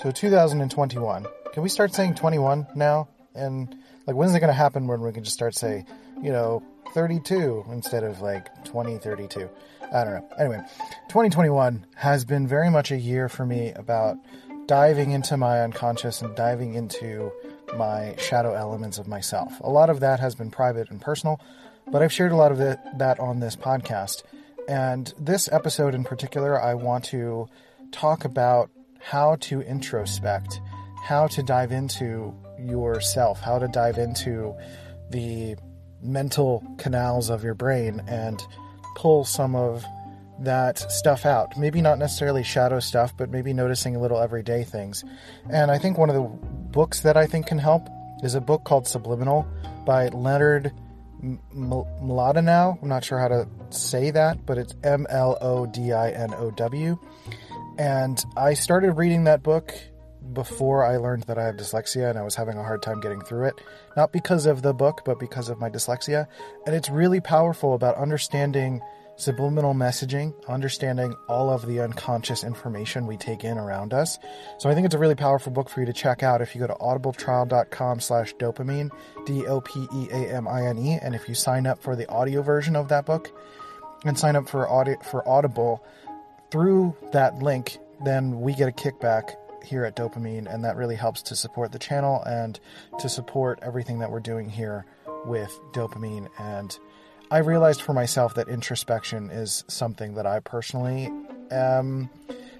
So 2021. Can we start saying 21 now? And like, when's it going to happen when we can just start say, you know, 32 instead of like 2032? I don't know. Anyway, 2021 has been very much a year for me about diving into my unconscious and diving into my shadow elements of myself. A lot of that has been private and personal, but I've shared a lot of it, that on this podcast. And this episode in particular, I want to talk about how to introspect, how to dive into yourself, how to dive into the mental canals of your brain and pull some of that stuff out. Maybe not necessarily shadow stuff, but maybe noticing little everyday things. And I think one of the books that I think can help is a book called Subliminal by Leonard Mlodinow. I'm not sure how to say that, but it's M L O D I N O W. And I started reading that book before I learned that I have dyslexia and I was having a hard time getting through it. Not because of the book, but because of my dyslexia. And it's really powerful about understanding subliminal messaging, understanding all of the unconscious information we take in around us. So I think it's a really powerful book for you to check out if you go to audibletrial.com slash dopamine, D-O-P-E-A-M-I-N-E. And if you sign up for the audio version of that book and sign up for, audi- for Audible, through that link, then we get a kickback here at Dopamine, and that really helps to support the channel and to support everything that we're doing here with Dopamine. And I realized for myself that introspection is something that I personally um,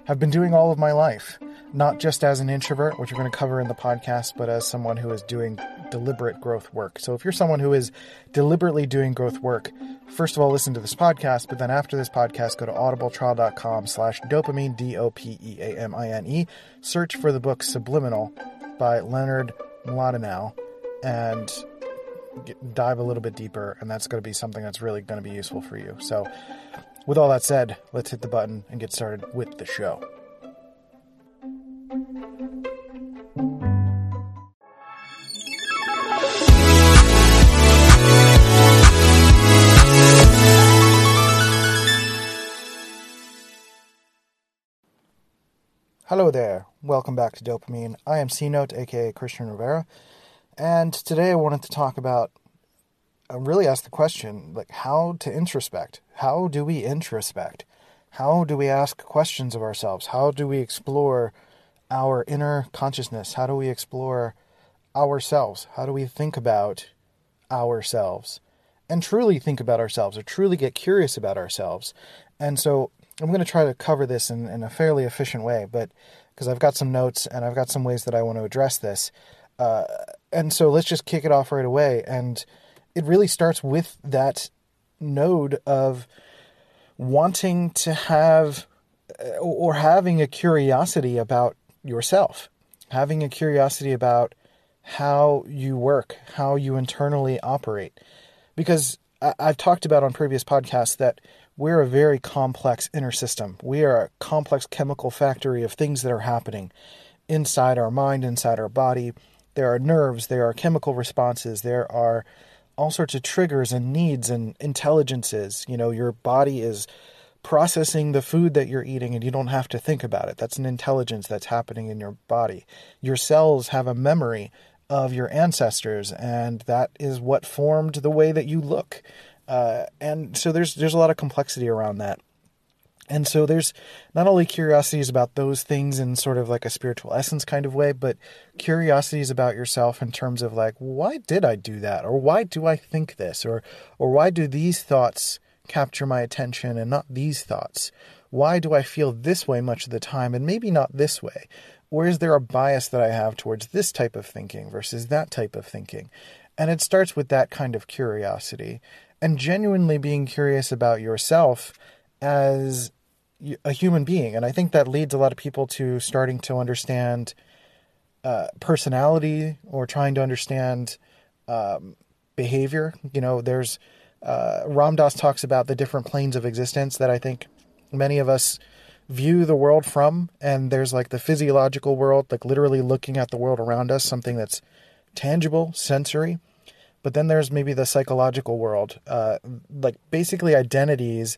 have been doing all of my life not just as an introvert, which we're going to cover in the podcast, but as someone who is doing deliberate growth work. So if you're someone who is deliberately doing growth work, first of all, listen to this podcast, but then after this podcast, go to audibletrial.com slash dopamine, D-O-P-E-A-M-I-N-E, search for the book Subliminal by Leonard Mlodinow, and dive a little bit deeper, and that's going to be something that's really going to be useful for you. So with all that said, let's hit the button and get started with the show. Hello there, welcome back to Dopamine. I am C Note, aka Christian Rivera, and today I wanted to talk about, uh, really ask the question, like how to introspect. How do we introspect? How do we ask questions of ourselves? How do we explore our inner consciousness? How do we explore ourselves? How do we think about ourselves? And truly think about ourselves or truly get curious about ourselves. And so I'm going to try to cover this in, in a fairly efficient way, but because I've got some notes and I've got some ways that I want to address this. Uh, and so let's just kick it off right away. And it really starts with that node of wanting to have uh, or having a curiosity about yourself, having a curiosity about how you work, how you internally operate. Because I've talked about on previous podcasts that we're a very complex inner system. We are a complex chemical factory of things that are happening inside our mind, inside our body. There are nerves, there are chemical responses, there are all sorts of triggers and needs and intelligences. You know, your body is processing the food that you're eating and you don't have to think about it. That's an intelligence that's happening in your body. Your cells have a memory of your ancestors, and that is what formed the way that you look. Uh, and so there's there's a lot of complexity around that. And so there's not only curiosities about those things in sort of like a spiritual essence kind of way, but curiosities about yourself in terms of like, why did I do that? Or why do I think this? Or or why do these thoughts capture my attention and not these thoughts? Why do I feel this way much of the time and maybe not this way? Or is there a bias that I have towards this type of thinking versus that type of thinking? And it starts with that kind of curiosity and genuinely being curious about yourself as a human being. And I think that leads a lot of people to starting to understand uh, personality or trying to understand um, behavior. You know, there's uh, Ram Dass talks about the different planes of existence that I think many of us view the world from. And there's like the physiological world, like literally looking at the world around us, something that's tangible, sensory. But then there's maybe the psychological world, uh, like basically identities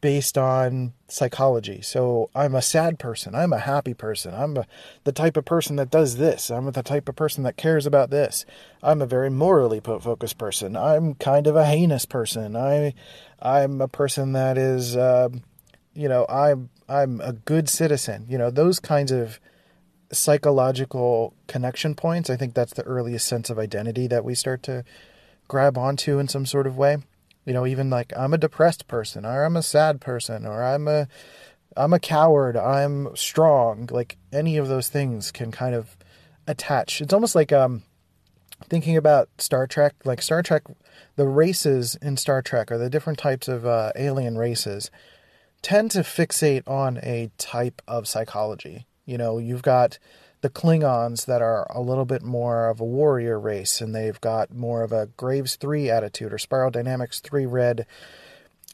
based on psychology. So I'm a sad person. I'm a happy person. I'm a, the type of person that does this. I'm the type of person that cares about this. I'm a very morally focused person. I'm kind of a heinous person. I, I'm a person that is, uh, you know, I'm I'm a good citizen. You know, those kinds of psychological connection points. I think that's the earliest sense of identity that we start to grab onto in some sort of way. You know, even like I'm a depressed person or I'm a sad person or I'm a I'm a coward, I'm strong. Like any of those things can kind of attach. It's almost like um thinking about Star Trek, like Star Trek the races in Star Trek or the different types of uh, alien races tend to fixate on a type of psychology. You know, you've got the Klingons that are a little bit more of a warrior race, and they've got more of a Graves 3 attitude or Spiral Dynamics 3 red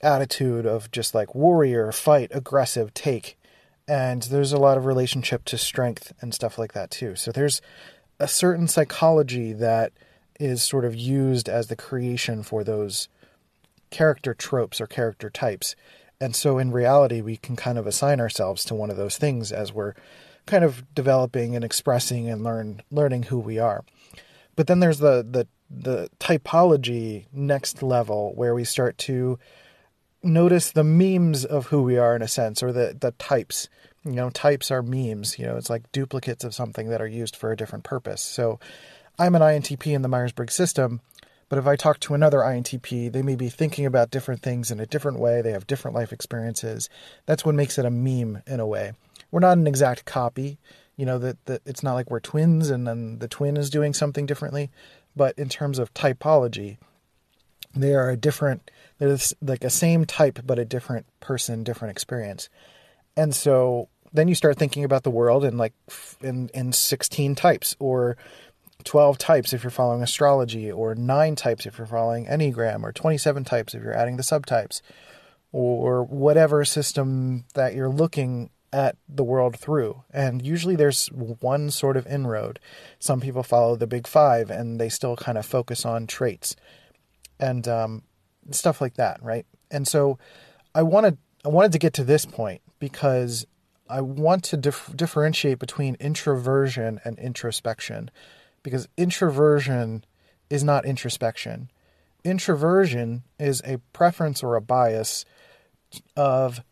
attitude of just like warrior, fight, aggressive, take. And there's a lot of relationship to strength and stuff like that too. So there's a certain psychology that is sort of used as the creation for those character tropes or character types. And so in reality, we can kind of assign ourselves to one of those things as we're kind of developing and expressing and learn learning who we are. But then there's the the the typology next level where we start to notice the memes of who we are in a sense or the the types. You know types are memes. You know it's like duplicates of something that are used for a different purpose. So i'm an intp in the myers-briggs system but if I talk to another INTP, they may be thinking about different things in a different way. They have different life experiences. That's what makes it a meme in a way. We're not an exact copy. You know that that it's not like we're twins and then the twin is doing something differently. But in terms of typology, they are a different. they're like a same type but a different person, different experience. And so then you start thinking about the world in like in in 16 types or 12 types if you're following astrology, or 9 types if you're following Enneagram, or 27 types if you're adding the subtypes, or whatever system that you're looking at the world through. And usually there's one sort of inroad. Some people follow the big five and they still kind of focus on traits and um, stuff like that, right? And so I wanted I wanted to get to this point because I want to dif- differentiate between introversion and introspection because introversion is not introspection. Introversion is a preference or a bias of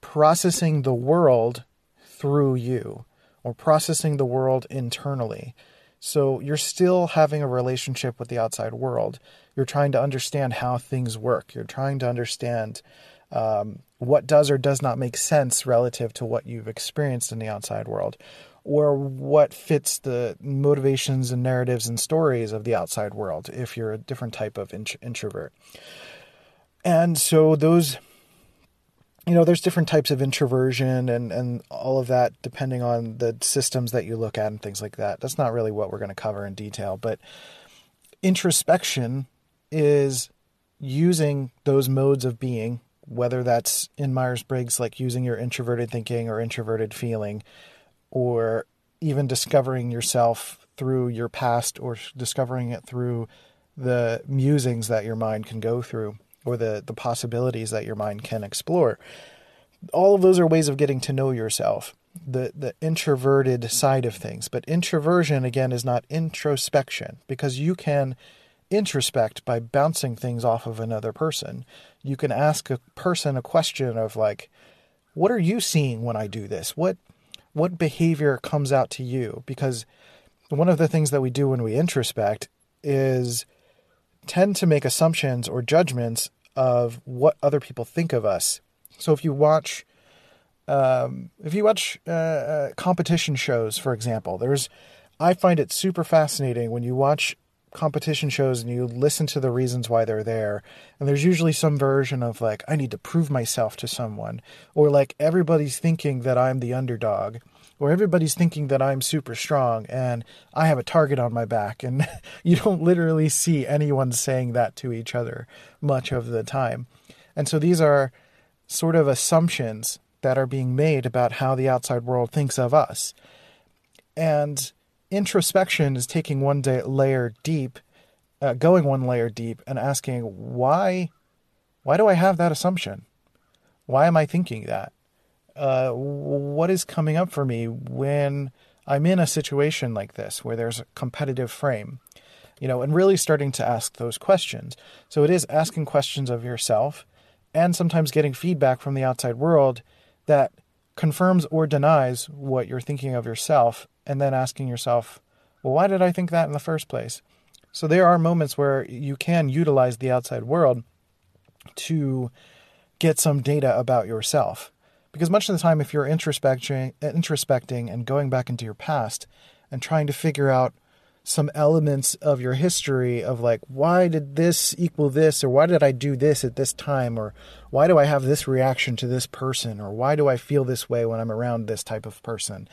processing the world through you or processing the world internally. So you're still having a relationship with the outside world. You're trying to understand how things work. You're trying to understand um, what does or does not make sense relative to what you've experienced in the outside world or what fits the motivations and narratives and stories of the outside world if you're a different type of int- introvert. And so those you know there's different types of introversion and and all of that depending on the systems that you look at and things like that. That's not really what we're going to cover in detail, but introspection is using those modes of being whether that's in Myers-Briggs like using your introverted thinking or introverted feeling or even discovering yourself through your past or discovering it through the musings that your mind can go through or the, the possibilities that your mind can explore. All of those are ways of getting to know yourself, the, the introverted side of things. But introversion, again, is not introspection because you can introspect by bouncing things off of another person. You can ask a person a question of, like, what are you seeing when I do this? What what behavior comes out to you because one of the things that we do when we introspect is tend to make assumptions or judgments of what other people think of us. So if you watch um, if you watch uh, uh, competition shows, for example, there's I find it super fascinating when you watch competition shows and you listen to the reasons why they're there and there's usually some version of like i need to prove myself to someone or like everybody's thinking that i'm the underdog or everybody's thinking that i'm super strong and i have a target on my back and you don't literally see anyone saying that to each other much of the time. And so these are sort of assumptions that are being made about how the outside world thinks of us. And introspection is taking one day, layer deep, uh, going one layer deep, and asking why, why do I have that assumption? Why am I thinking that? Uh, what is coming up for me when I'm in a situation like this where there's a competitive frame? You know, and really starting to ask those questions. So it is asking questions of yourself and sometimes getting feedback from the outside world that confirms or denies what you're thinking of yourself, and then asking yourself, well, why did I think that in the first place? So there are moments where you can utilize the outside world to get some data about yourself. Because much of the time, if you're introspecting, introspecting and going back into your past and trying to figure out some elements of your history of like, why did this equal this, or why did I do this at this time, or why do I have this reaction to this person, or why do I feel this way when I'm around this type of person?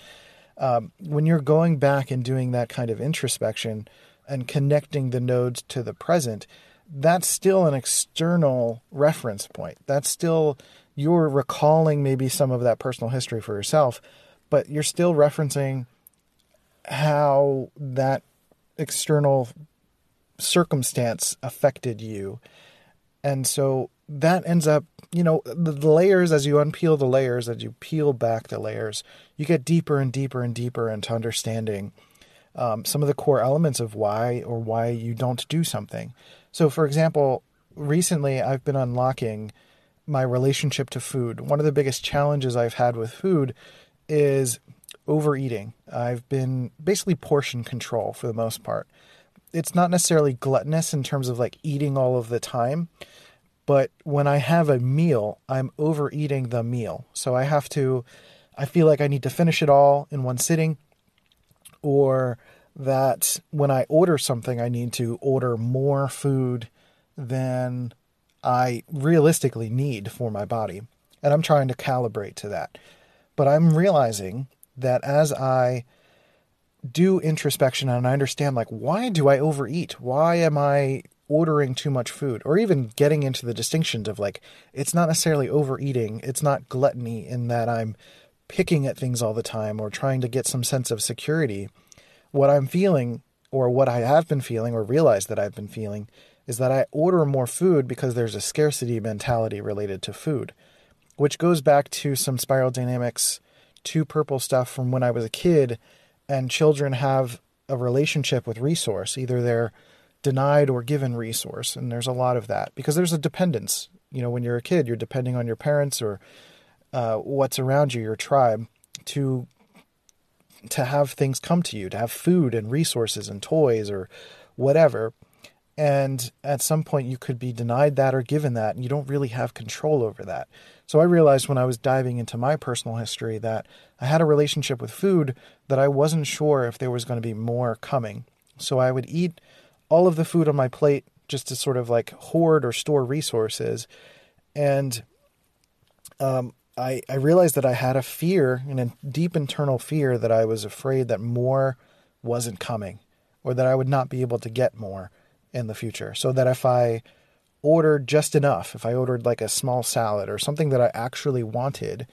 Um, when you're going back and doing that kind of introspection, and connecting the nodes to the present, that's still an external reference point. That's still you're recalling maybe some of that personal history for yourself, but you're still referencing how that external circumstance affected you. And so that ends up, you know, the, layers, as you unpeel the layers, as you peel back the layers, you get deeper and deeper and deeper into understanding um, some of the core elements of why or why you don't do something. So, for example, recently I've been unlocking my relationship to food. One of the biggest challenges I've had with food is overeating. I've been basically portion control for the most part. It's not necessarily gluttonous in terms of like eating all of the time, but when I have a meal, I'm overeating the meal. So I have to, I feel like I need to finish it all in one sitting or that when I order something, I need to order more food than I realistically need for my body. And I'm trying to calibrate to that. But I'm realizing that as I do introspection and I understand, like, why do I overeat? Why am I ordering too much food? Or even getting into the distinctions of, like, it's not necessarily overeating, it's not gluttony in that I'm picking at things all the time or trying to get some sense of security, what I'm feeling or what I have been feeling or realize that I've been feeling is that I order more food because there's a scarcity mentality related to food, which goes back to some spiral dynamics, two purple stuff from when I was a kid, and children have a relationship with resource. Either they're denied or given resource, and there's a lot of that because there's a dependence. You know, when you're a kid, you're depending on your parents or uh, what's around you, your tribe, to to have things come to you, to have food and resources and toys or whatever. And at some point, you could be denied that or given that, and you don't really have control over that. So I realized when I was diving into my personal history that I had a relationship with food that I wasn't sure if there was going to be more coming. So I would eat all of the food on my plate just to sort of like hoard or store resources. And um, I, I realized that I had a fear and a deep internal fear that I was afraid that more wasn't coming or that I would not be able to get more in the future. So that if I ordered just enough, if I ordered like a small salad or something that I actually wanted,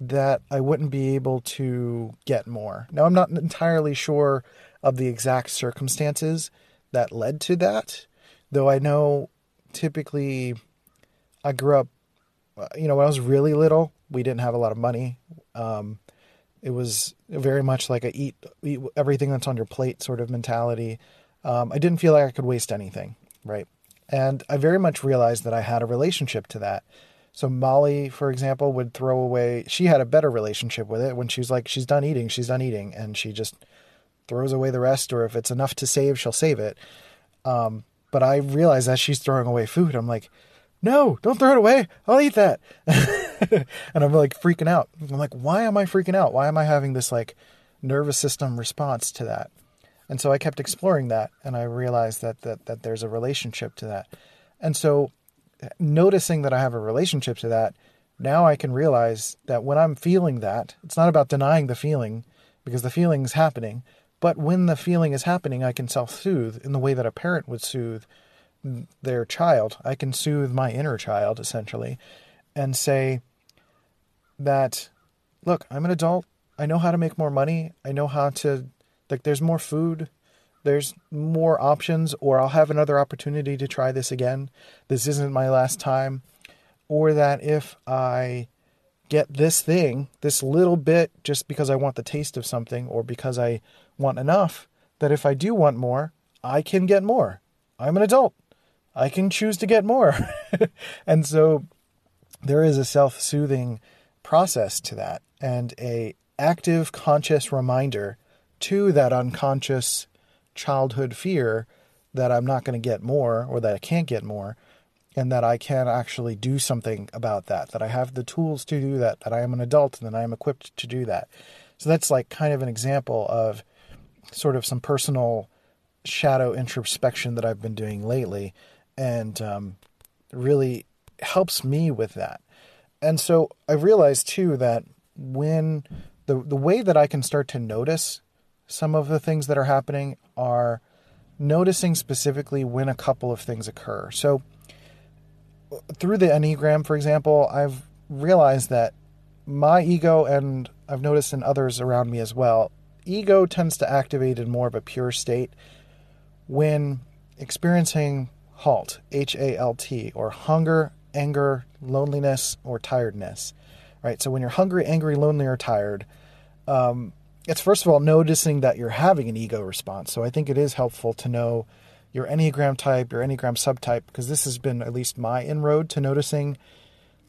that I wouldn't be able to get more. Now, I'm not entirely sure of the exact circumstances that led to that, though I know typically I grew up you know, when I was really little, we didn't have a lot of money. Um, it was very much like a eat, eat everything that's on your plate sort of mentality. Um, I didn't feel like I could waste anything, right? And I very much realized that I had a relationship to that. So Molly, for example, would throw away. She had a better relationship with it when she's like, she's done eating, she's done eating, and she just throws away the rest. Or if it's enough to save, she'll save it. Um, but I realize as she's throwing away food, I'm like, no, don't throw it away. I'll eat that. and I'm like freaking out. I'm like, why am I freaking out? Why am I having this like nervous system response to that? And so I kept exploring that and I realized that that that there's a relationship to that. And so noticing that I have a relationship to that, now I can realize that when I'm feeling that, it's not about denying the feeling because the feeling is happening, but when the feeling is happening, I can self-soothe in the way that a parent would soothe their child. I can soothe my inner child essentially and say that look, I'm an adult. I know how to make more money. I know how to like there's more food. There's more options or I'll have another opportunity to try this again. This isn't my last time. or that if I get this thing, this little bit, just because I want the taste of something or because I want enough, that if I do want more, I can get more. I'm an adult. I can choose to get more. and so there is a self-soothing process to that and a active conscious reminder to that unconscious childhood fear that I'm not going to get more or that I can't get more and that I can actually do something about that, that I have the tools to do that, that I am an adult and that I am equipped to do that. So that's like kind of an example of sort of some personal shadow introspection that I've been doing lately and um, really helps me with that. And so I realized too that when the the way that I can start to notice some of the things that are happening are noticing specifically when a couple of things occur. So through the Enneagram, for example, I've realized that my ego, and I've noticed in others around me as well, ego tends to activate in more of a pure state when experiencing HALT, H A L T, or hunger, anger, loneliness, or tiredness. Right? So when you're hungry, angry, lonely, or tired, um, it's first of all noticing that you're having an ego response. So I think it is helpful to know your Enneagram type, your Enneagram subtype, because this has been at least my inroad to noticing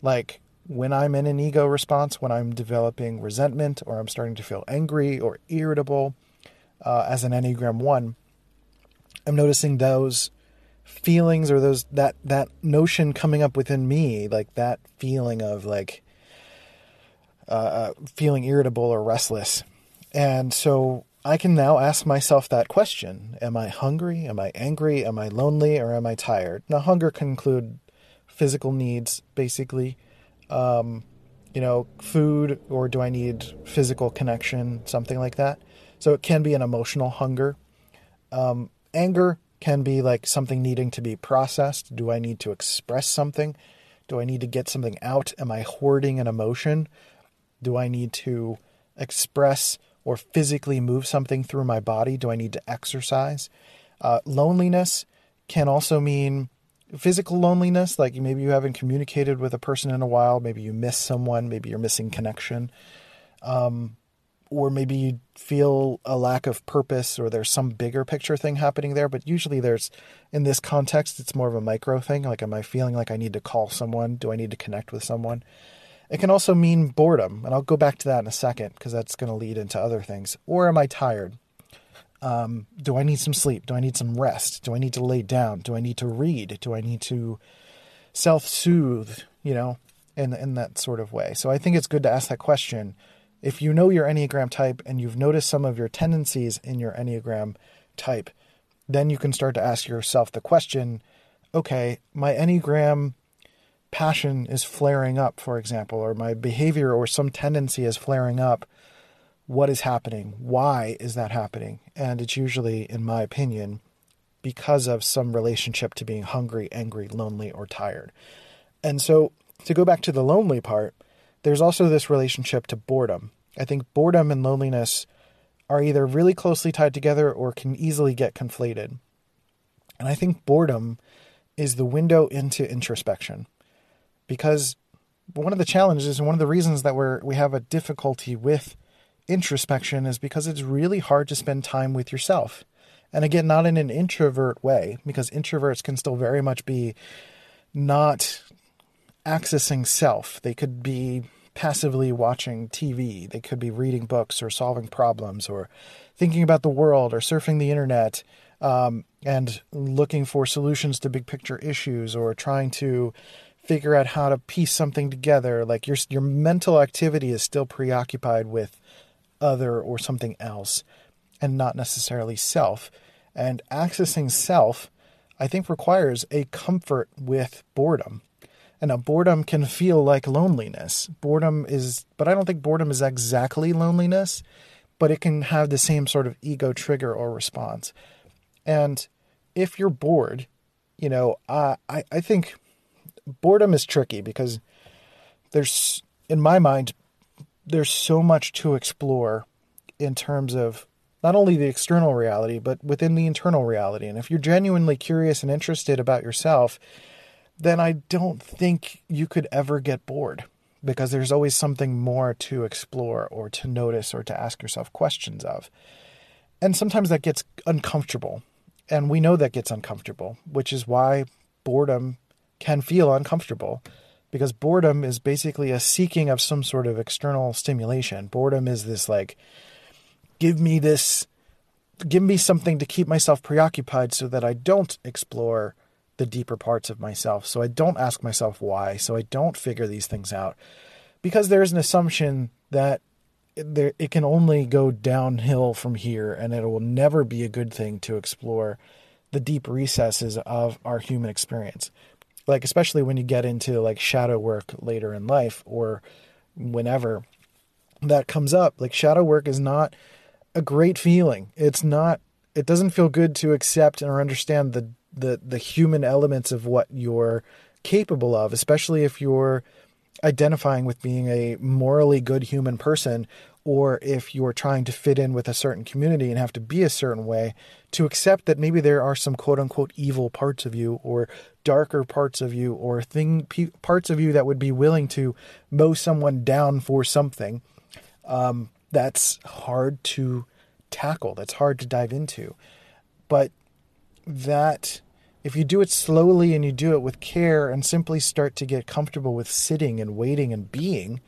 like when I'm in an ego response, when I'm developing resentment or I'm starting to feel angry or irritable uh, as an Enneagram 1, I'm noticing those feelings or those that that notion coming up within me like that feeling of like uh, uh feeling irritable or restless and so I can now ask myself that question Am I hungry? Am I angry? Am I lonely? Or am I tired? Now, hunger can include physical needs, basically. Um, you know, food, or do I need physical connection, something like that. So it can be an emotional hunger. Um, anger can be like something needing to be processed. Do I need to express something? Do I need to get something out? Am I hoarding an emotion? Do I need to express or physically move something through my body? Do I need to exercise? Uh, loneliness can also mean physical loneliness, like maybe you haven't communicated with a person in a while, maybe you miss someone, maybe you're missing connection, um, or maybe you feel a lack of purpose or there's some bigger picture thing happening there. But usually, there's in this context, it's more of a micro thing. Like, am I feeling like I need to call someone? Do I need to connect with someone? It can also mean boredom, and I'll go back to that in a second because that's going to lead into other things. Or am I tired? Um, do I need some sleep? Do I need some rest? Do I need to lay down? Do I need to read? Do I need to self soothe, you know, in, in that sort of way? So I think it's good to ask that question. If you know your Enneagram type and you've noticed some of your tendencies in your Enneagram type, then you can start to ask yourself the question okay, my Enneagram passion is flaring up, for example, or my behavior or some tendency is flaring up, what is happening? Why is that happening? And it's usually, in my opinion, because of some relationship to being hungry, angry, lonely, or tired. And so, to go back to the lonely part, there's also this relationship to boredom. I think boredom and loneliness are either really closely tied together or can easily get conflated. And I think boredom is the window into introspection because one of the challenges and one of the reasons that we're we have a difficulty with introspection is because it's really hard to spend time with yourself. And again, not in an introvert way, because introverts can still very much be not accessing self. They could be passively watching TV, they could be reading books or solving problems or thinking about the world or surfing the internet um, and looking for solutions to big picture issues or trying to figure out how to piece something together. Like your your mental activity is still preoccupied with other or something else, and not necessarily self. And accessing self, I think, requires a comfort with boredom. And a boredom can feel like loneliness. Boredom is, but I don't think boredom is exactly loneliness, but it can have the same sort of ego trigger or response. And if you're bored, you know, uh, I, I think boredom is tricky because there's, in my mind, there's so much to explore in terms of not only the external reality, but within the internal reality. And if you're genuinely curious and interested about yourself, then I don't think you could ever get bored because there's always something more to explore or to notice or to ask yourself questions of. And sometimes that gets uncomfortable. And we know that gets uncomfortable, which is why boredom can feel uncomfortable because boredom is basically a seeking of some sort of external stimulation. Boredom is this like, give me this, give me something to keep myself preoccupied so that I don't explore the deeper parts of myself. So I don't ask myself why. So I don't figure these things out because there's an assumption that there, it can only go downhill from here and it will never be a good thing to explore the deep recesses of our human experience like especially when you get into like shadow work later in life or whenever that comes up like shadow work is not a great feeling. It's not it doesn't feel good to accept or understand the the the human elements of what you're capable of especially if you're identifying with being a morally good human person or if you're trying to fit in with a certain community and have to be a certain way, to accept that maybe there are some quote unquote evil parts of you or darker parts of you or thing parts of you that would be willing to mow someone down for something. Um, that's hard to tackle. That's hard to dive into. But that if you do it slowly and you do it with care and simply start to get comfortable with sitting and waiting and being,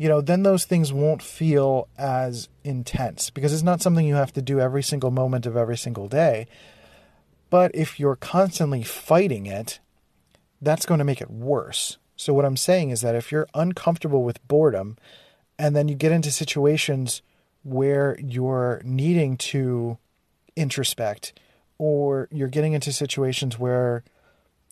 you know, then those things won't feel as intense because it's not something you have to do every single moment of every single day. But if you're constantly fighting it, that's going to make it worse. So, what I'm saying is that if you're uncomfortable with boredom and then you get into situations where you're needing to introspect or you're getting into situations where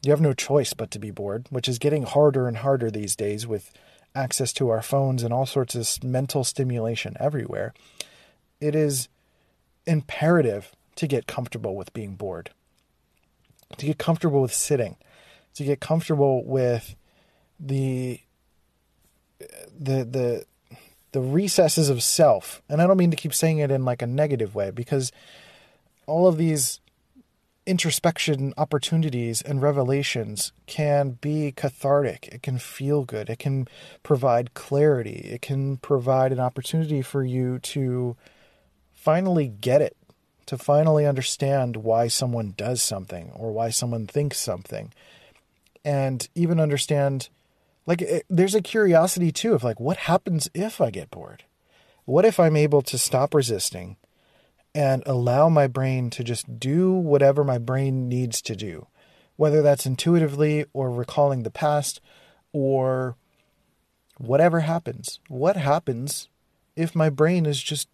you have no choice but to be bored, which is getting harder and harder these days with access to our phones and all sorts of mental stimulation everywhere, it is imperative to get comfortable with being bored, to get comfortable with sitting, to get comfortable with the the the the recesses of self. And I don't mean to keep saying it in like a negative way because all of these introspection opportunities and revelations can be cathartic. It can feel good. It can provide clarity. It can provide an opportunity for you to finally get it, to finally understand why someone does something or why someone thinks something. And even understand, like, it, there's a curiosity too of like, what happens if I get bored? What if I'm able to stop resisting? And allow my brain to just do whatever my brain needs to do, whether that's intuitively or recalling the past or whatever happens. What happens if my brain is just,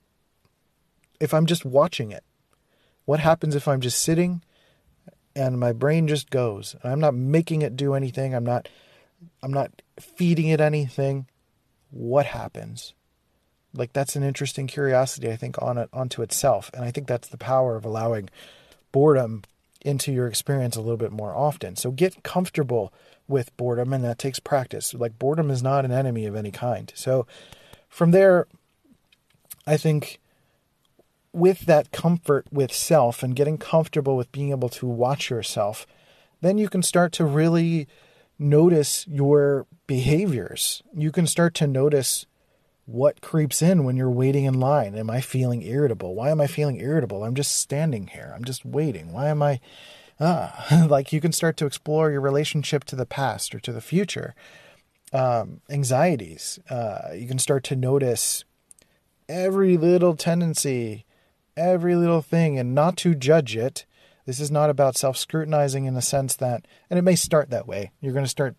if I'm just watching it? What happens if I'm just sitting and my brain just goes? I'm not making it do anything. I'm not, I'm not feeding it anything. What happens? Like that's an interesting curiosity i think on it onto itself. And i think that's the power of allowing boredom into your experience a little bit more often. So get comfortable with boredom and that takes practice. Like boredom is not an enemy of any kind. So from there i think with that comfort with self and getting comfortable with being able to watch yourself then you can start to really notice your behaviors. You can start to notice what creeps in when you're waiting in line? Am I feeling irritable? Why am I feeling irritable? I'm just standing here. I'm just waiting. Why am I ah like you can start to explore your relationship to the past or to the future. Um, anxieties. Uh, you can start to notice every little tendency, every little thing, and not to judge it. This is not about self scrutinizing in the sense that, and it may start that way. You're going to start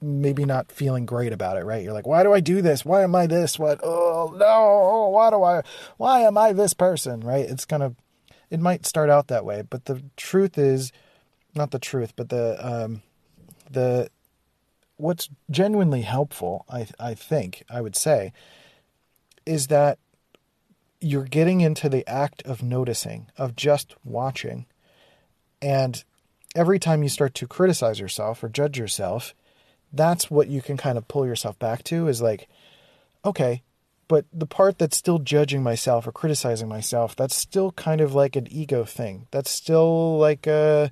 maybe not feeling great about it, right? You're like, why do I do this? Why am I this? What? Oh no! Why do I? Why am I this person? Right? It's kind of, it might start out that way, but the truth is, not the truth, but the um, the what's genuinely helpful, I I think I would say, is that you're getting into the act of noticing, of just watching, and every time you start to criticize yourself or judge yourself that's what you can kind of pull yourself back to is like, okay, but the part that's still judging myself or criticizing myself, that's still kind of like an ego thing. That's still like a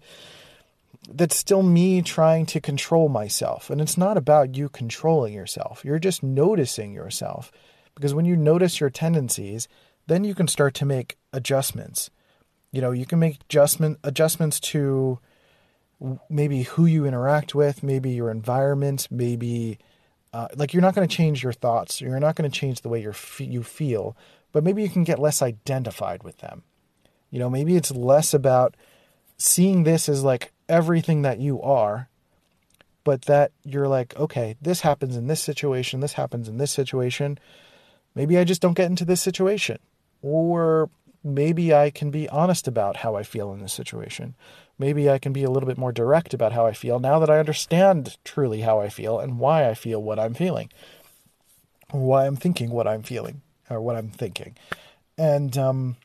that's still me trying to control myself. And it's not about you controlling yourself. You're just noticing yourself. Because when you notice your tendencies, then you can start to make adjustments. You know, you can make adjustment adjustments to maybe who you interact with, maybe your environment, maybe uh, like you're not going to change your thoughts, you're not going to change the way you you feel, but maybe you can get less identified with them. You know, maybe it's less about seeing this as like everything that you are, but that you're like, okay, this happens in this situation, this happens in this situation. Maybe I just don't get into this situation. Or maybe I can be honest about how I feel in this situation. Maybe I can be a little bit more direct about how I feel now that I understand truly how I feel and why I feel what I'm feeling, or why I'm thinking what I'm feeling, or what I'm thinking. And um,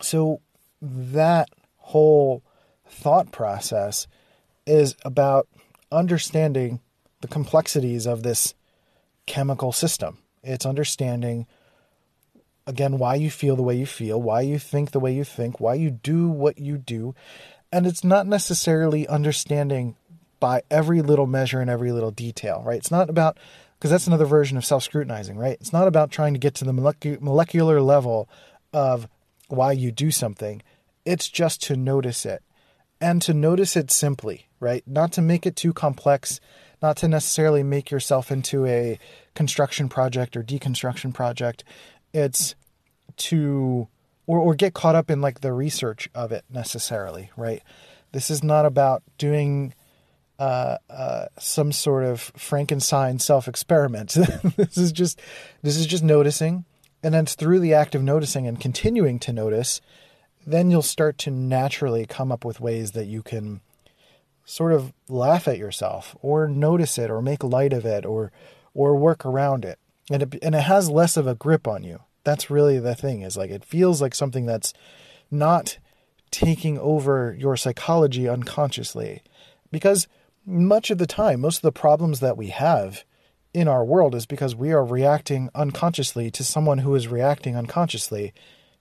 so that whole thought process is about understanding the complexities of this chemical system. It's understanding, again, why you feel the way you feel, why you think the way you think, why you do what you do. And it's not necessarily understanding by every little measure and every little detail, right? It's not about, because that's another version of self scrutinizing, right? It's not about trying to get to the molecular level of why you do something. It's just to notice it and to notice it simply, right? Not to make it too complex, not to necessarily make yourself into a construction project or deconstruction project. It's to or or get caught up in like the research of it necessarily, right? This is not about doing uh, uh, some sort of Frankenstein self experiment. this is just this is just noticing, and then through the act of noticing and continuing to notice then you'll start to naturally come up with ways that you can sort of laugh at yourself or notice it or make light of it or or work around it and it, and it has less of a grip on you that's really the thing is like it feels like something that's not taking over your psychology unconsciously because much of the time most of the problems that we have in our world is because we are reacting unconsciously to someone who is reacting unconsciously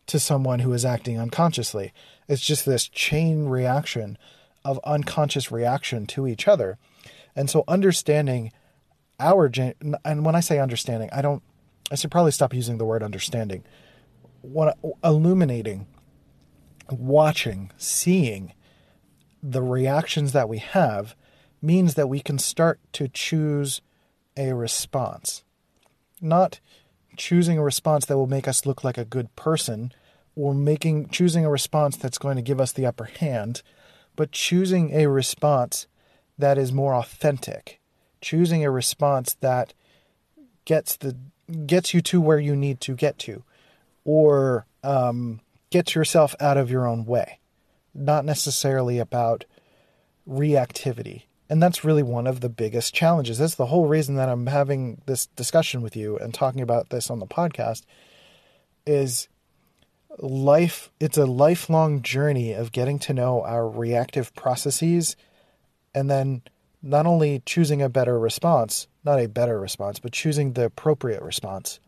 to someone who is acting unconsciously. It's just this chain reaction of unconscious reaction to each other. And so understanding our and when I say understanding, I don't I should probably stop using the word understanding. What illuminating, watching, seeing the reactions that we have means that we can start to choose a response. Not choosing a response that will make us look like a good person or making choosing a response that's going to give us the upper hand, but choosing a response that is more authentic, choosing a response that gets the gets you to where you need to get to, or um, gets yourself out of your own way, not necessarily about reactivity. And that's really one of the biggest challenges. That's the whole reason that I'm having this discussion with you and talking about this on the podcast is life it's a lifelong journey of getting to know our reactive processes and then not only choosing a better response, not a better response, but choosing the appropriate response.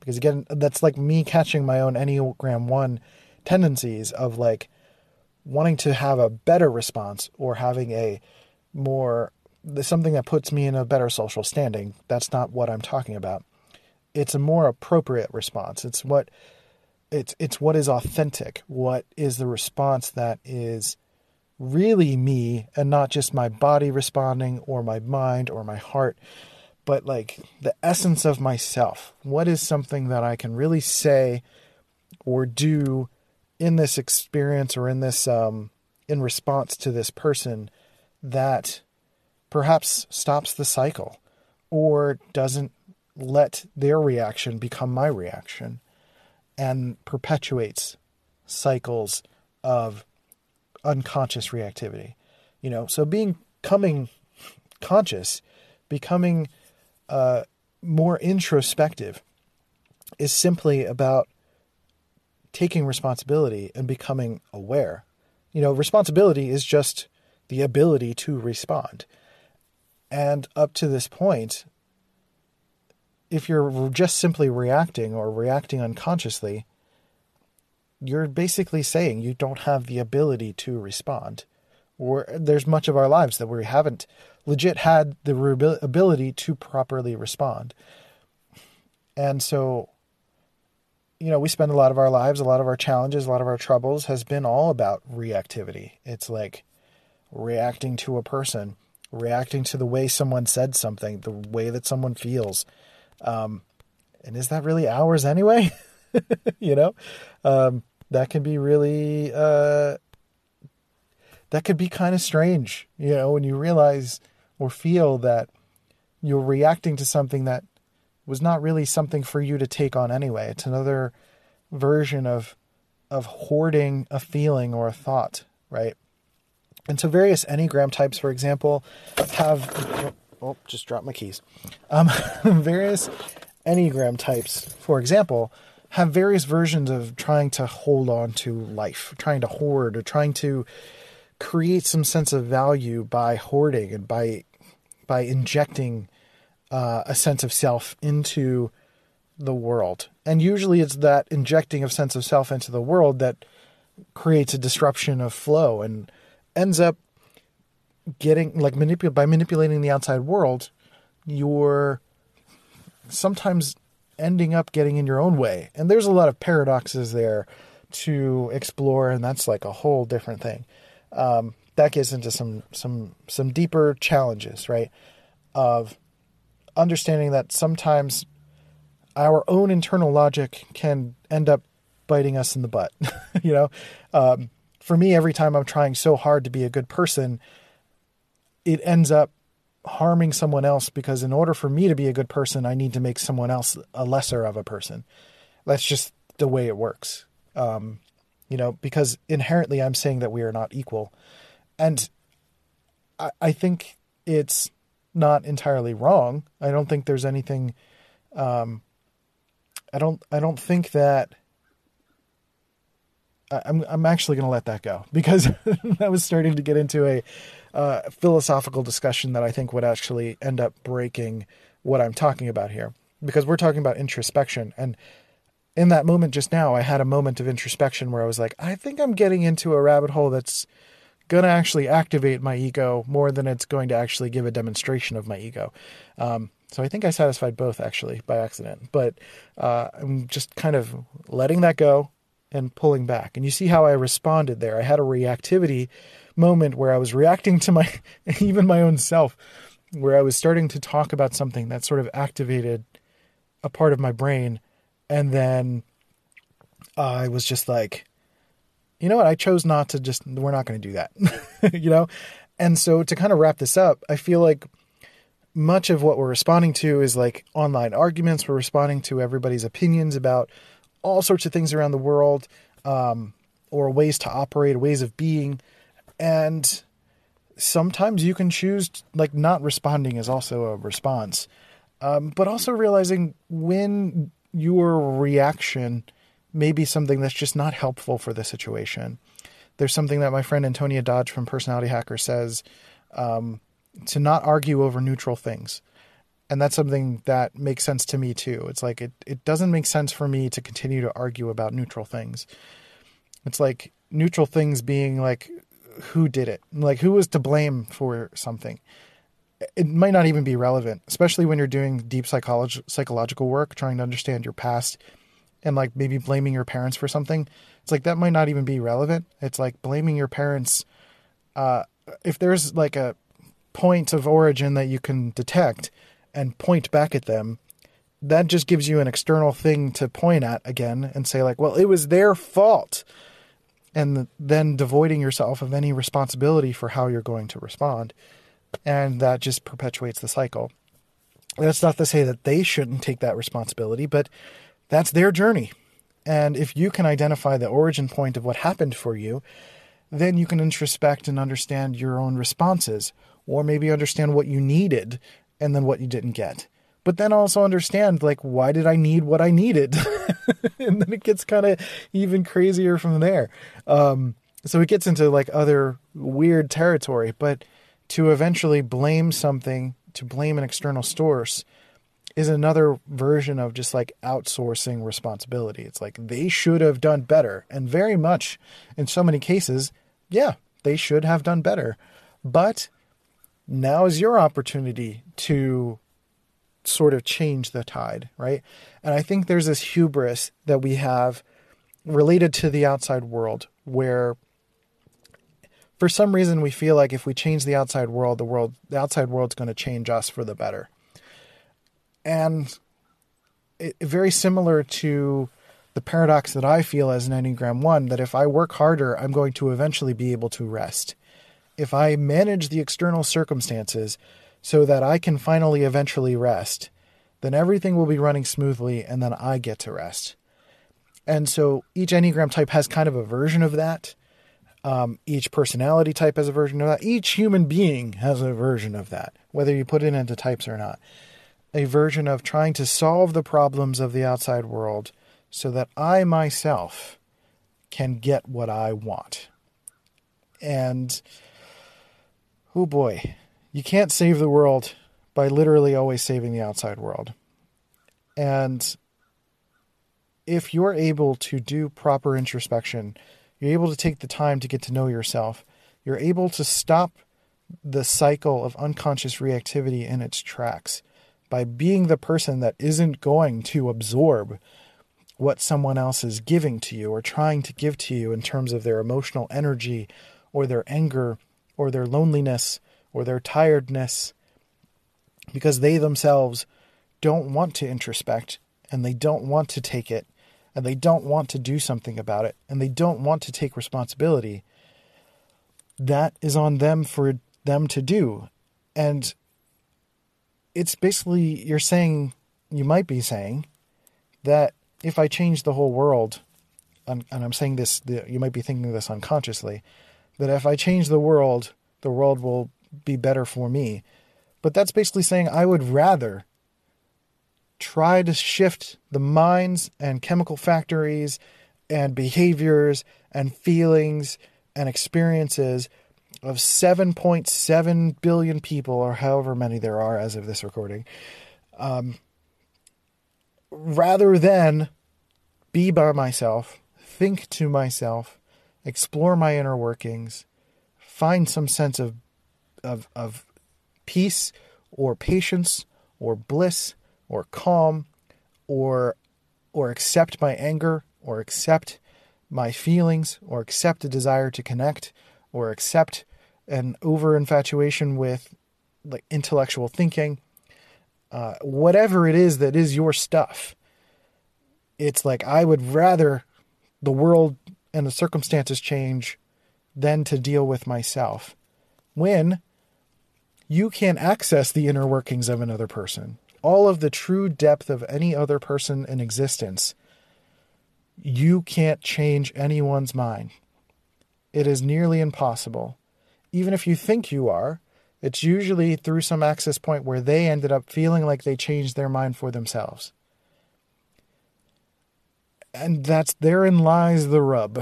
Because again, that's like me catching my own Enneagram 1 tendencies of like wanting to have a better response or having a more something that puts me in a better social standing. That's not what I'm talking about. It's a more appropriate response. It's what it's it's what is authentic, what is the response that is really me and not just my body responding or my mind or my heart, but like the essence of myself. What is something that I can really say or do in this experience or in this um, in response to this person that perhaps stops the cycle or doesn't let their reaction become my reaction and perpetuates cycles of unconscious reactivity. You know, so being coming conscious, becoming uh, more introspective, is simply about taking responsibility and becoming aware. You know, responsibility is just the ability to respond. And up to this point, if you're just simply reacting or reacting unconsciously, you're basically saying you don't have the ability to respond or there's much of our lives that we haven't legit had the ability to properly respond. And so, you know, we spend a lot of our lives, a lot of our challenges, a lot of our troubles has been all about reactivity. It's like reacting to a person, reacting to the way someone said something, the way that someone feels. Um, and is that really ours anyway? you know, um, that can be really, uh, that could be kind of strange, you know, when you realize or feel that you're reacting to something that was not really something for you to take on anyway. It's another version of of hoarding a feeling or a thought, right? And so various Enneagram types, for example, have oh, just dropped my keys. Um, various Enneagram types, for example, have various versions of trying to hold on to life, trying to hoard, or trying to create some sense of value by hoarding and by by injecting uh, a sense of self into the world. And usually it's that injecting of sense of self into the world that creates a disruption of flow and ends up getting like manipulate by manipulating the outside world, you're sometimes ending up getting in your own way. And there's a lot of paradoxes there to explore, and that's like a whole different thing. Um, that gets into some some some deeper challenges, right? Of understanding that sometimes our own internal logic can end up biting us in the butt. you know, um, for me, every time I'm trying so hard to be a good person, it ends up harming someone else because in order for me to be a good person, I need to make someone else a lesser of a person. That's just the way it works. Um, you know, because inherently I'm saying that we are not equal. And I, I think it's not entirely wrong. I don't think there's anything um, I don't I don't think that I'm I'm actually going to let that go because that was starting to get into a uh, philosophical discussion that I think would actually end up breaking what I'm talking about here because we're talking about introspection and in that moment just now I had a moment of introspection where I was like I think I'm getting into a rabbit hole that's going to actually activate my ego more than it's going to actually give a demonstration of my ego. Um, so I think I satisfied both actually by accident, but uh, I'm just kind of letting that go and pulling back. And you see how I responded there. I had a reactivity moment where I was reacting to my, even my own self, where I was starting to talk about something that sort of activated a part of my brain. And then I was just like, you know what? I chose not to just, we're not going to do that, you know? And so to kind of wrap this up, I feel like much of what we're responding to is like online arguments. We're responding to everybody's opinions about all sorts of things around the world, um, or ways to operate, ways of being. And sometimes you can choose, like, not responding is also a response. Um, but also realizing when your reaction may be something that's just not helpful for the situation. There's something that my friend Antonia Dodge from Personality Hacker says um, to not argue over neutral things. And that's something that makes sense to me too. It's like it, it doesn't make sense for me to continue to argue about neutral things. It's like neutral things being like who did it? Like who was to blame for something? It might not even be relevant, especially when you're doing deep psychology, psychological work, trying to understand your past and like maybe blaming your parents for something, it's like that might not even be relevant. It's like blaming your parents. Uh, if there's like a point of origin that you can detect and point back at them, that just gives you an external thing to point at again and say, like, well, it was their fault. And then devoiding yourself of any responsibility for how you're going to respond. And that just perpetuates the cycle. That's not to say that they shouldn't take that responsibility, but that's their journey. And if you can identify the origin point of what happened for you, then you can introspect and understand your own responses, or maybe understand what you needed and then what you didn't get. But then also understand, like, why did I need what I needed? and then it gets kind of even crazier from there. Um, so it gets into like other weird territory. But to eventually blame something, to blame an external source, is another version of just like outsourcing responsibility. It's like they should have done better. And very much in so many cases, yeah, they should have done better. But now is your opportunity to sort of change the tide, right? And I think there's this hubris that we have related to the outside world where for some reason we feel like if we change the outside world, the world the outside world's going to change us for the better. And it, very similar to the paradox that I feel as an Enneagram 1 that if I work harder, I'm going to eventually be able to rest. If I manage the external circumstances so that I can finally eventually rest, then everything will be running smoothly and then I get to rest. And so each Enneagram type has kind of a version of that. Um, each personality type has a version of that. Each human being has a version of that, whether you put it into types or not. A version of trying to solve the problems of the outside world so that I myself can get what I want. And oh boy, you can't save the world by literally always saving the outside world. And if you're able to do proper introspection, you're able to take the time to get to know yourself, you're able to stop the cycle of unconscious reactivity in its tracks by being the person that isn't going to absorb what someone else is giving to you or trying to give to you in terms of their emotional energy or their anger or their loneliness or their tiredness because they themselves don't want to introspect and they don't want to take it and they don't want to do something about it and they don't want to take responsibility, that is on them for them to do. And it's basically, you're saying, you might be saying that if I change the whole world, and I'm saying this, you might be thinking this unconsciously, that if I change the world, the world will be better for me. But that's basically saying I would rather try to shift the minds and chemical factories and behaviors and feelings and experiences of 7.7 billion people, or however many there are as of this recording, um, rather than be by myself, think to myself, explore my inner workings, find some sense of, of, of peace or patience or bliss or calm or or accept my anger or accept my feelings or accept a desire to connect or accept an over infatuation with like intellectual thinking uh, whatever it is that is your stuff it's like i would rather the world and the circumstances change than to deal with myself. When you can access the inner workings of another person all of the true depth of any other person in existence, you can't change anyone's mind. It is nearly impossible. Even if you think you are, it's usually through some access point where they ended up feeling like they changed their mind for themselves. And that's therein lies the rub,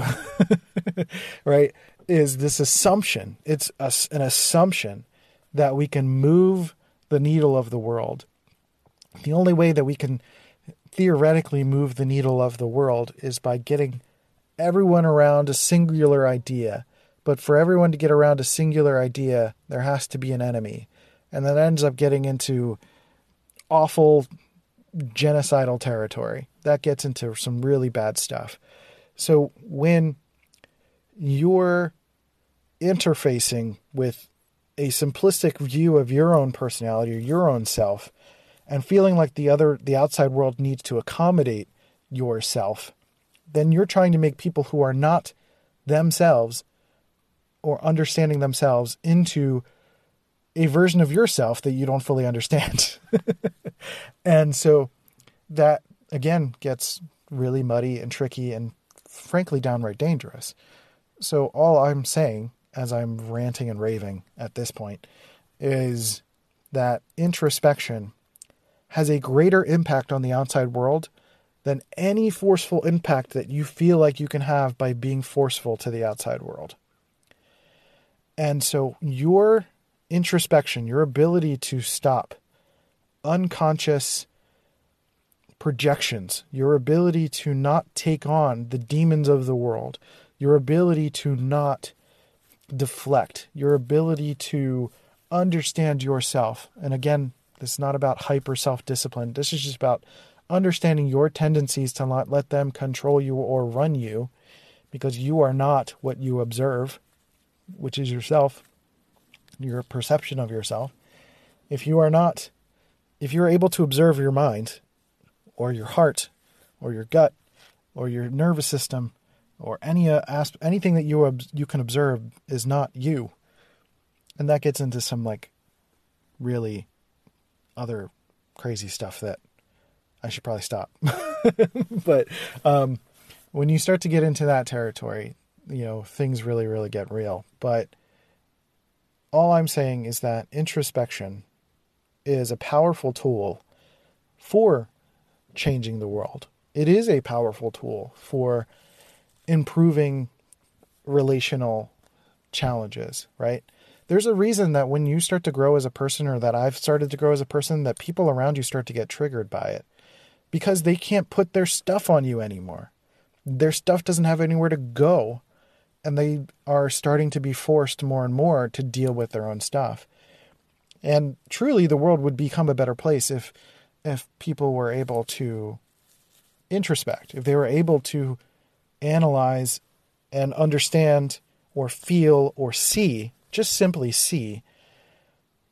right? Is this assumption? It's an assumption that we can move the needle of the world the only way that we can theoretically move the needle of the world is by getting everyone around a singular idea. But for everyone to get around a singular idea, there has to be an enemy. And that ends up getting into awful genocidal territory. That gets into some really bad stuff. So when you're interfacing with a simplistic view of your own personality or your own self, and feeling like the other the outside world needs to accommodate yourself then you're trying to make people who are not themselves or understanding themselves into a version of yourself that you don't fully understand. And so that again gets really muddy and tricky and frankly downright dangerous. So all i'm saying as i'm ranting and raving at this point is that introspection has a greater impact on the outside world than any forceful impact that you feel like you can have by being forceful to the outside world. And so your introspection, your ability to stop unconscious projections, your ability to not take on the demons of the world, your ability to not deflect, your ability to understand yourself. And again, this is not about hyper self discipline. This is just about understanding your tendencies to not let them control you or run you because you are not what you observe, which is yourself, your perception of yourself. If you are not, if you're able to observe your mind or your heart or your gut or your nervous system or any uh, asp- anything that you you can observe is not you. And that gets into some like really other crazy stuff that I should probably stop. but um, when you start to get into that territory, you know, things really, really get real. But all I'm saying is that introspection is a powerful tool for changing the world. It is a powerful tool for improving relational challenges, right? There's a reason that when you start to grow as a person, or that I've started to grow as a person, that people around you start to get triggered by it because they can't put their stuff on you anymore. Their stuff doesn't have anywhere to go, and they are starting to be forced more and more to deal with their own stuff. And truly, the world would become a better place if if people were able to introspect, if they were able to analyze and understand or feel or see, just simply see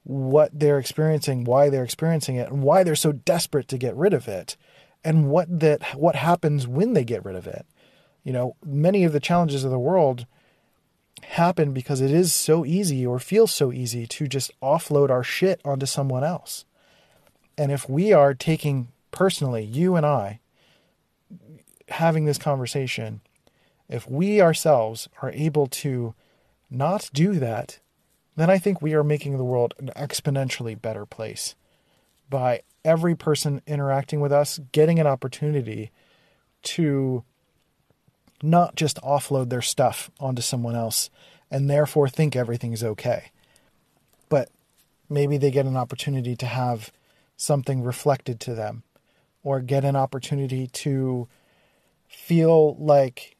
what they're experiencing, why they're experiencing it, and why they're so desperate to get rid of it, and what that what happens when they get rid of it. You know, many of the challenges of the world happen because it is so easy or feels so easy to just offload our shit onto someone else. And if we are taking personally, you and I, having this conversation, if we ourselves are able to not do that, then I think we are making the world an exponentially better place by every person interacting with us getting an opportunity to not just offload their stuff onto someone else and therefore think everything is okay, but maybe they get an opportunity to have something reflected to them or get an opportunity to feel like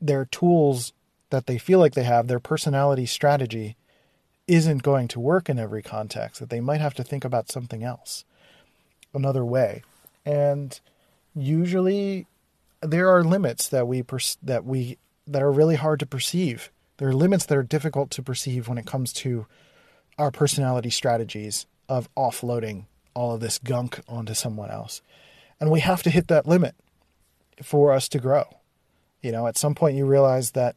their tools that they feel like they have, their personality strategy, isn't going to work in every context, that they might have to think about something else, another way. And usually there are limits that we that we that are really hard to perceive. There are limits that are difficult to perceive when it comes to our personality strategies of offloading all of this gunk onto someone else. And we have to hit that limit for us to grow. You know, at some point you realize that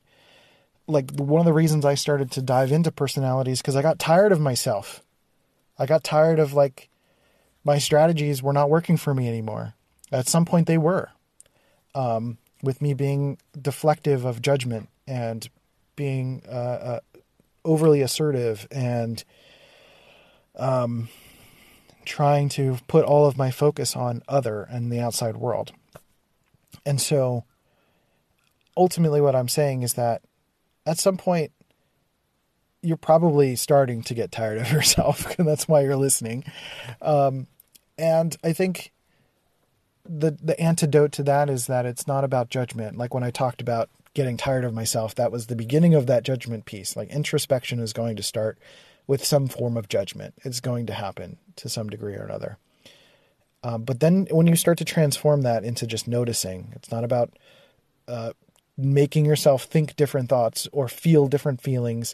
like one of the reasons I started to dive into personalities because I got tired of myself. I got tired of like my strategies were not working for me anymore. At some point they were. Um, with me being deflective of judgment and being uh, uh, overly assertive and um, trying to put all of my focus on other and the outside world. And so ultimately, what I'm saying is that at some point, you're probably starting to get tired of yourself, and that's why you're listening. Um, and I think the the antidote to that is that it's not about judgment. Like when I talked about getting tired of myself, that was the beginning of that judgment piece. Like introspection is going to start with some form of judgment. It's going to happen to some degree or another. Um, but then when you start to transform that into just noticing, it's not about uh, making yourself think different thoughts or feel different feelings,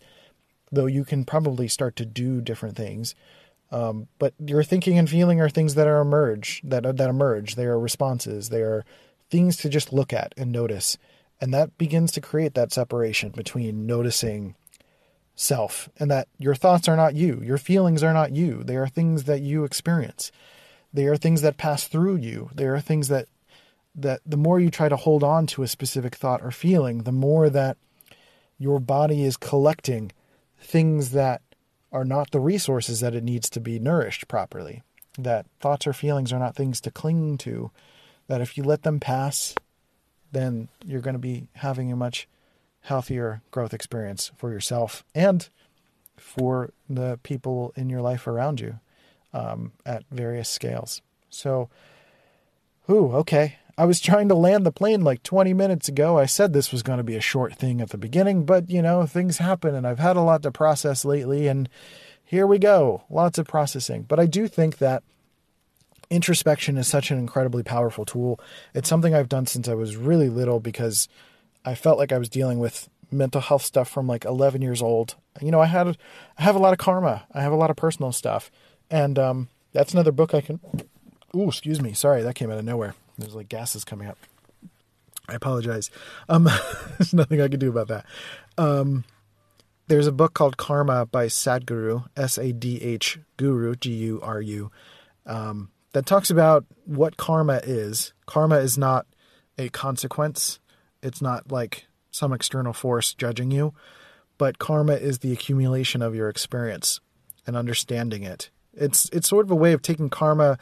though you can probably start to do different things. Um, but your thinking and feeling are things that are emerge that that emerge. They are responses. They are things to just look at and notice, and that begins to create that separation between noticing self and that your thoughts are not you, your feelings are not you. They are things that you experience. They are things that pass through you. They are things that that the more you try to hold on to a specific thought or feeling, the more that your body is collecting things that are not the resources that it needs to be nourished properly. That thoughts or feelings are not things to cling to. That if you let them pass, then you're going to be having a much healthier growth experience for yourself and for the people in your life around you um, at various scales. So, ooh, okay. I was trying to land the plane like 20 minutes ago. I said this was going to be a short thing at the beginning, but you know, things happen and I've had a lot to process lately and here we go. Lots of processing. But I do think that introspection is such an incredibly powerful tool. It's something I've done since I was really little because I felt like I was dealing with mental health stuff from like 11 years old. You know, I had I have a lot of karma. I have a lot of personal stuff. And um, that's another book I can Oh, excuse me. Sorry, that came out of nowhere. There's like gases coming up. I apologize. Um, there's nothing I can do about that. Um, there's a book called Karma by Sadhguru, S A D H Guru, G U R U, um, that talks about what karma is. Karma is not a consequence, it's not like some external force judging you, but karma is the accumulation of your experience and understanding it. It's it's sort of a way of taking karma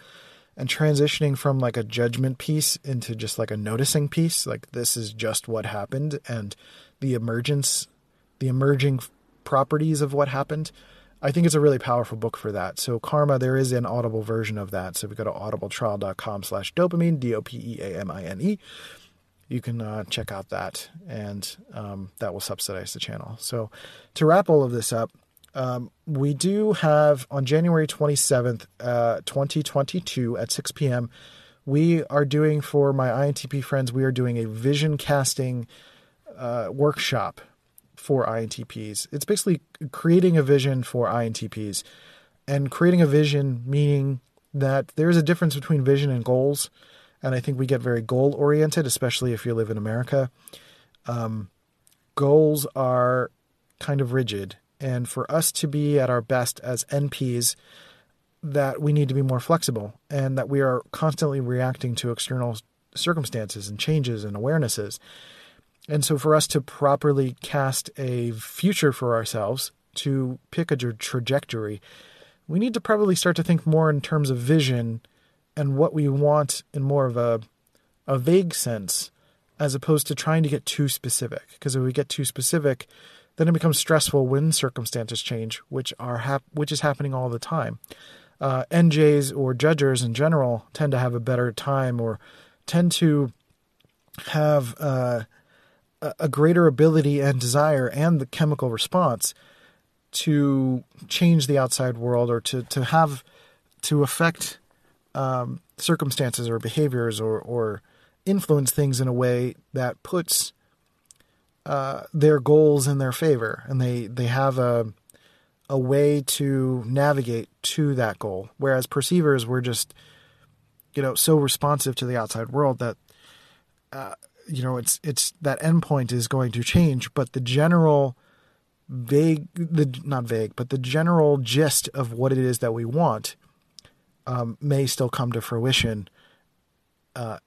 and transitioning from like a judgment piece into just like a noticing piece like this is just what happened and the emergence the emerging properties of what happened. I think it's a really powerful book for that. So karma there is an audible version of that. So if you go to audibletrial.com slash dopeamine d-o-p-e-a-m-i-n-e you can uh, check out that and um, that will subsidize the channel. So to wrap all of this up um, we do have on January 27th, uh, 2022 at 6 p.m., we are doing for my INTP friends, we are doing a vision casting uh, workshop for INTPs. It's basically creating a vision for INTPs and creating a vision meaning that there's a difference between vision and goals. And I think we get very goal oriented, especially if you live in America. Um, goals are kind of rigid and for us to be at our best as NPs, that we need to be more flexible and that we are constantly reacting to external circumstances and changes and awarenesses. And so, for us to properly cast a future for ourselves, to pick a trajectory, we need to probably start to think more in terms of vision and what we want in more of a, a vague sense, as opposed to trying to get too specific. Because if we get too specific, then it becomes stressful when circumstances change, which are hap- which is happening all the time. Uh, NJs or judges in general tend to have a better time or tend to have uh, a greater ability and desire and the chemical response to change the outside world or to, to have to affect um, circumstances or behaviors or, or influence things in a way that puts uh, their goals in their favor, and they they have a a way to navigate to that goal. Whereas perceivers were just, you know, so responsive to the outside world that, uh, you know, it's it's that endpoint is going to change, but the general vague, the not vague, but the general gist of what it is that we want um, may still come to fruition. Uh,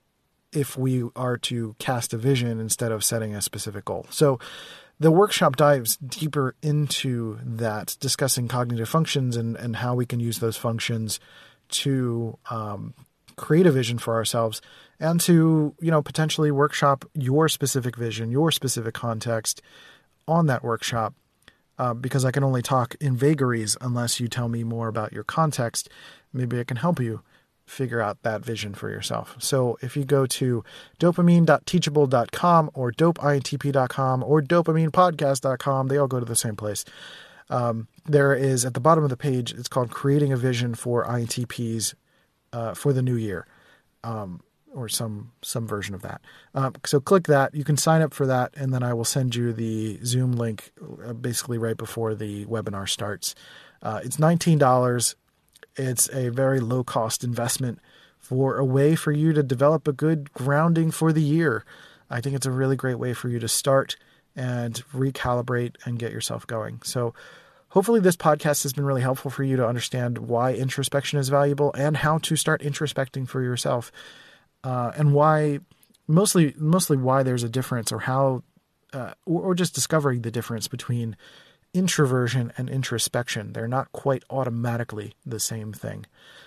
if we are to cast a vision instead of setting a specific goal. So the workshop dives deeper into that, discussing cognitive functions and, and how we can use those functions to um, create a vision for ourselves and to, you know, potentially workshop your specific vision, your specific context on that workshop. Uh, because I can only talk in vagaries unless you tell me more about your context. Maybe I can help you figure out that vision for yourself. So if you go to dopeamine.teachable.com or dopeintp.com or dopeaminepodcast.com, they all go to the same place. Um, there is at the bottom of the page, it's called Creating a Vision for INTPs uh, for the New Year. Um, or some some version of that. Uh, so click that. You can sign up for that, and then I will send you the Zoom link uh, basically right before the webinar starts. Uh, it's nineteen dollars it's a very low cost investment for a way for you to develop a good grounding for the year. I think it's a really great way for you to start and recalibrate and get yourself going. So, hopefully, this podcast has been really helpful for you to understand why introspection is valuable and how to start introspecting for yourself, uh, and why mostly mostly why there's a difference or how uh, or, or just discovering the difference between introversion and introspection. They're not quite automatically the same thing.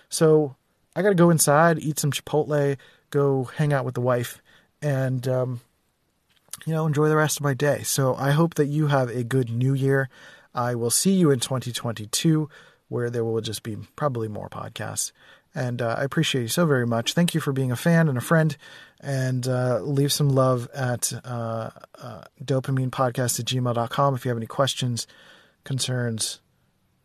So I got to go inside, eat some Chipotle, go hang out with the wife, and, um, you know, enjoy the rest of my day. So I hope that you have a good new year. I will see you in 2022, where there will just be probably more podcasts. And uh, I appreciate you so very much. Thank you for being a fan and a friend. And uh, leave some love at uh, uh, dopeaminepodcast at gmail.com if you have any questions, concerns,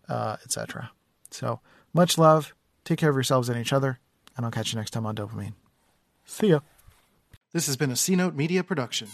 uh, etc. So much love. Take care of yourselves and each other. And I'll catch you next time on Dopeamine. See ya. This has been a C Note Media production.